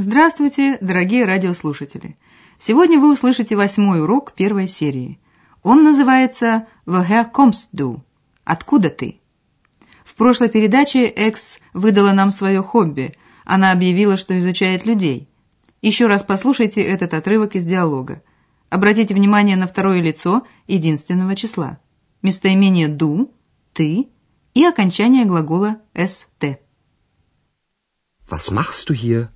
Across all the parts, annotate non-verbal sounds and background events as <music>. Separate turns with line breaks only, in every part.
Здравствуйте, дорогие радиослушатели! Сегодня вы услышите восьмой урок первой серии. Он называется «Woher kommst du?» «Откуда ты?». В прошлой передаче Экс выдала нам свое хобби. Она объявила, что изучает людей. Еще раз послушайте этот отрывок из диалога. Обратите внимание на второе лицо единственного числа. Местоимение «ду», «ты» и окончание глагола «ст».
Was machst du hier?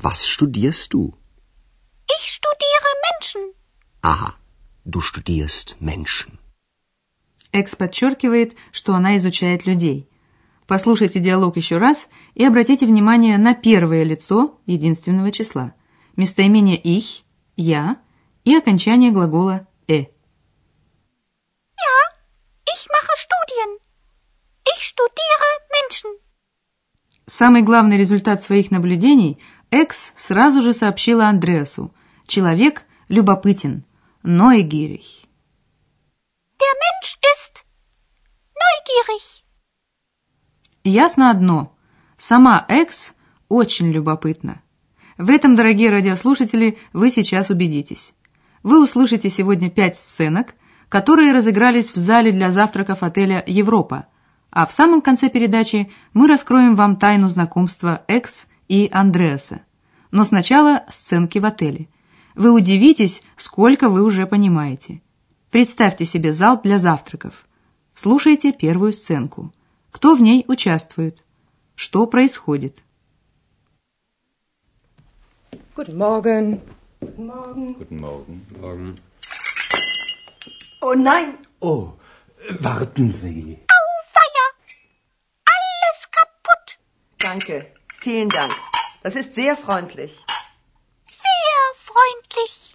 Was studierst du?
Ich studiere Menschen.
Aha, du studierst Menschen.
Экс подчеркивает, что она изучает людей. Послушайте диалог еще раз и обратите внимание на первое лицо единственного числа. Местоимение «ich» – «я» и окончание глагола «э».
Ja, ich mache Studien. Ich studiere Menschen.
Самый главный результат своих наблюдений Экс сразу же сообщила Андреасу. Человек любопытен, neugierig.
Der Mensch ist neugierig.
Ясно одно. Сама Экс очень любопытна. В этом, дорогие радиослушатели, вы сейчас убедитесь. Вы услышите сегодня пять сценок, которые разыгрались в зале для завтраков отеля «Европа», а в самом конце передачи мы раскроем вам тайну знакомства Экс и Андреаса. Но сначала сценки в отеле. Вы удивитесь, сколько вы уже понимаете. Представьте себе зал для завтраков. Слушайте первую сценку. Кто в ней участвует? Что происходит?
Guten Morgen.
Guten Morgen.
Guten Morgen. Morgen.
Oh nein,
Oh, warten Sie.
Feier. Alles kaputt.
danke. Vielen Dank. Das ist sehr freundlich.
Sehr freundlich.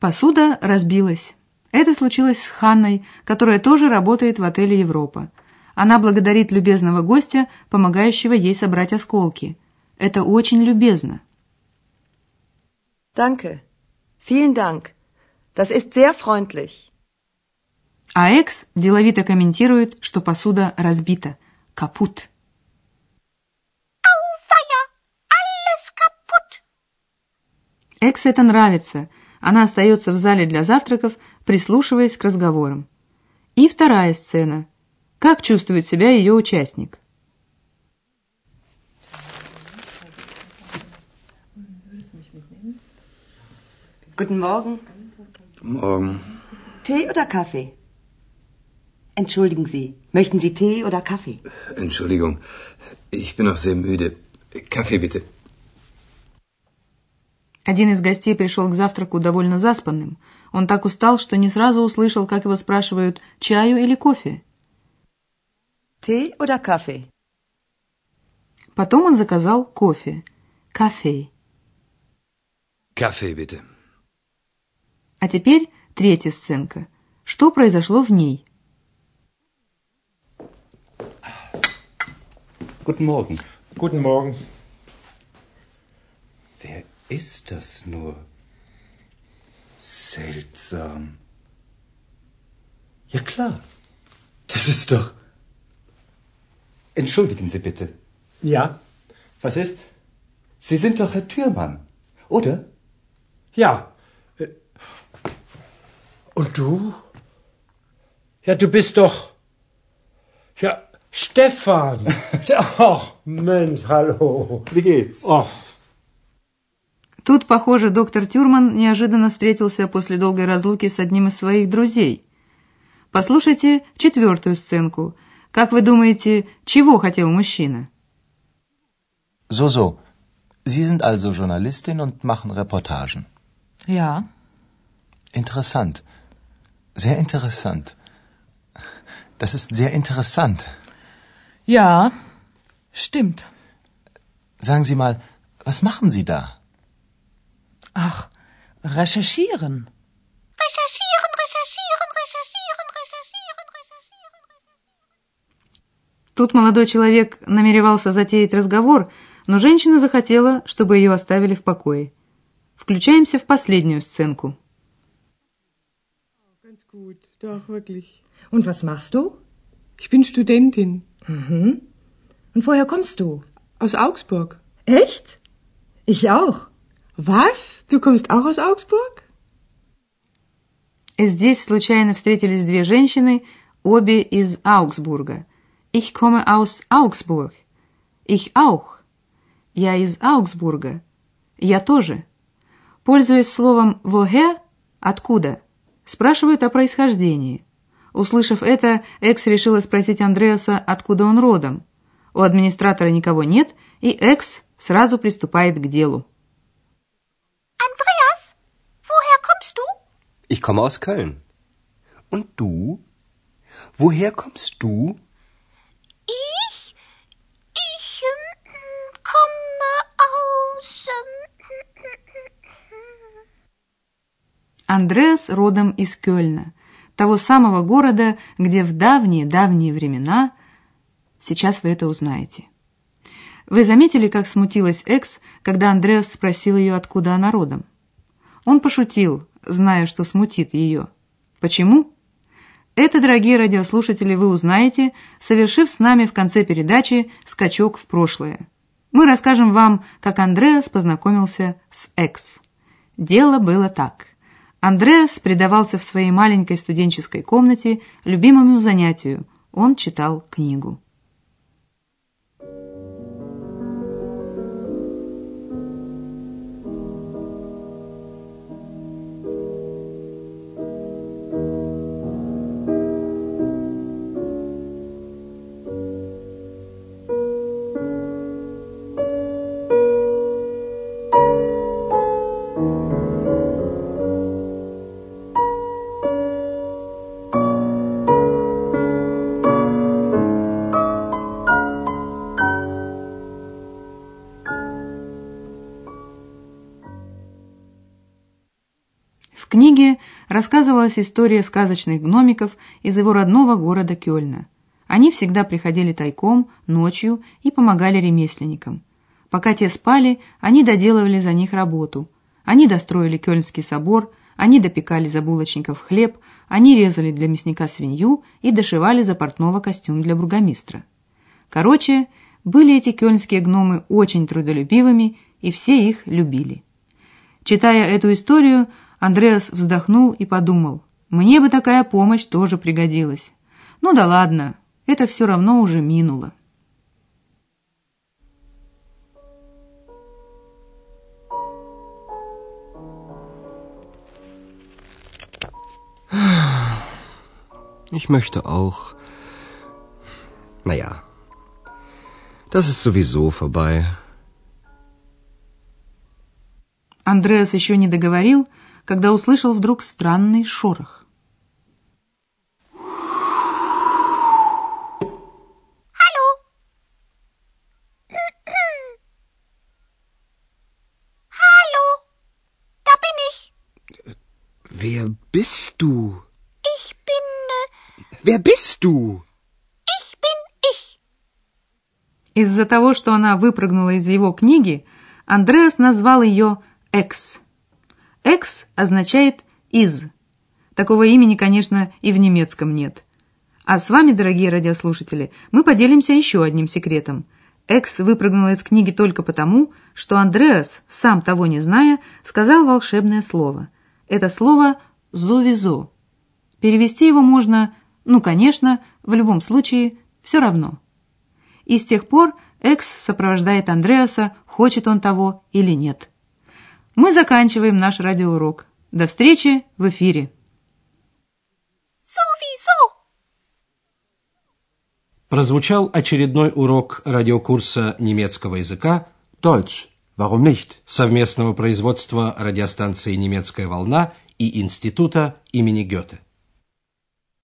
Посуда разбилась. Это случилось с Ханной, которая тоже работает в отеле «Европа». Она благодарит любезного гостя, помогающего ей собрать осколки. Это очень любезно.
Danke. Vielen Dank. Das ist sehr freundlich.
А Экс деловито комментирует, что посуда разбита. Капут.
Feier. Alles kaputt.
Экс это нравится. Она остается в зале для завтраков, прислушиваясь к разговорам. И вторая сцена. Как чувствует себя ее участник?
Guten Morgen.
Morgen.
Tee oder Kaffee? Entschuldigen Sie, möchten Sie Tee oder Kaffee?
Entschuldigung, ich bin noch sehr müde. Kaffee bitte.
Один из гостей пришел к завтраку довольно заспанным. Он так устал, что не сразу услышал, как его спрашивают «чаю или кофе?».
Tee oder Kaffee?
Потом он заказал кофе. Кафе.
Kaffee bitte.
А теперь третья сценка. Что произошло в ней?
Guten Morgen.
Guten Morgen.
Ist das nur? Seltsam. Ja klar. Das ist doch. Entschuldigen Sie bitte.
Ja, was ist?
Sie sind doch Herr Türmann, oder?
Ja. Äh, Und du? Ja, du bist doch. Ja, Stefan. <laughs> Ach, Mensch, hallo.
Wie geht's?
Ach,
Тут, похоже, доктор Тюрман неожиданно встретился после долгой разлуки с одним из своих друзей. Послушайте четвертую сценку. Как вы думаете, чего хотел мужчина?
So, so. Sie sind also Journalistin und machen Reportagen.
Ja,
Interessant. Sehr interessant. Das ist sehr interessant.
ja, stimmt.
Sagen Sie mal, Was machen Sie da?
Ach, recherchieren.
Recherchieren, recherchieren, recherchieren, recherchieren, recherchieren.
Тут молодой человек намеревался затеять разговор, но женщина захотела, чтобы ее оставили в покое. Включаемся в последнюю сценку.
Ganz gut, doch, wirklich.
Und was machst du?
Ich bin Studentin
Mhm. Und woher kommst du?
aus Augsburg.
Echt? Ich auch.
Was? Du kommst auch aus Augsburg?
Здесь случайно встретились две женщины, обе из Аугсбурга. Ich komme aus Augsburg. Ich auch. Я из Аугсбурга. Я тоже. Пользуясь словом «woher» — «откуда», спрашивают о происхождении. Услышав это, Экс решила спросить Андреаса, откуда он родом. У администратора никого нет, и Экс сразу приступает к делу.
Andreas, woher kommst du?
Ich komme aus Köln. Und du? Woher kommst du?
Ich? Ich ähm, komme aus. Ähm,
Андреас родом из Кёльна, того самого города, где в давние-давние времена... Сейчас вы это узнаете. Вы заметили, как смутилась Экс, когда Андреас спросил ее, откуда она родом? Он пошутил, зная, что смутит ее. Почему? Это, дорогие радиослушатели, вы узнаете, совершив с нами в конце передачи скачок в прошлое. Мы расскажем вам, как Андреас познакомился с Экс. Дело было так. Андреас предавался в своей маленькой студенческой комнате любимому занятию. Он читал книгу. Рассказывалась история сказочных гномиков из его родного города Кёльна. Они всегда приходили тайком, ночью и помогали ремесленникам. Пока те спали, они доделывали за них работу. Они достроили Кёльнский собор, они допекали за булочников хлеб, они резали для мясника свинью и дошивали за портного костюм для бургомистра. Короче, были эти кёльнские гномы очень трудолюбивыми, и все их любили. Читая эту историю, Андреас вздохнул и подумал, мне бы такая помощь тоже пригодилась. Ну да ладно, это все равно уже минуло. <sighs>
Ich möchte auch. Naja, das ist sowieso vorbei.
Андреас еще не договорил, когда услышал вдруг странный шорох.
Hallo? Hallo? Da bin ich.
Wer bist du?
Ich bin. Äh,
Wer bist du?
ich bin ich.
Из-за того, что она выпрыгнула из его книги, Андреас назвал ее «экс». «Экс» означает «из». Такого имени, конечно, и в немецком нет. А с вами, дорогие радиослушатели, мы поделимся еще одним секретом. Экс выпрыгнула из книги только потому, что Андреас, сам того не зная, сказал волшебное слово. Это слово «зовизо». Перевести его можно, ну, конечно, в любом случае, все равно. И с тех пор Экс сопровождает Андреаса, хочет он того или нет. Мы заканчиваем наш радиоурок. До встречи в эфире.
Прозвучал очередной урок радиокурса немецкого языка
Deutsch. Warum nicht?
совместного производства радиостанции «Немецкая волна» и Института имени Гёте.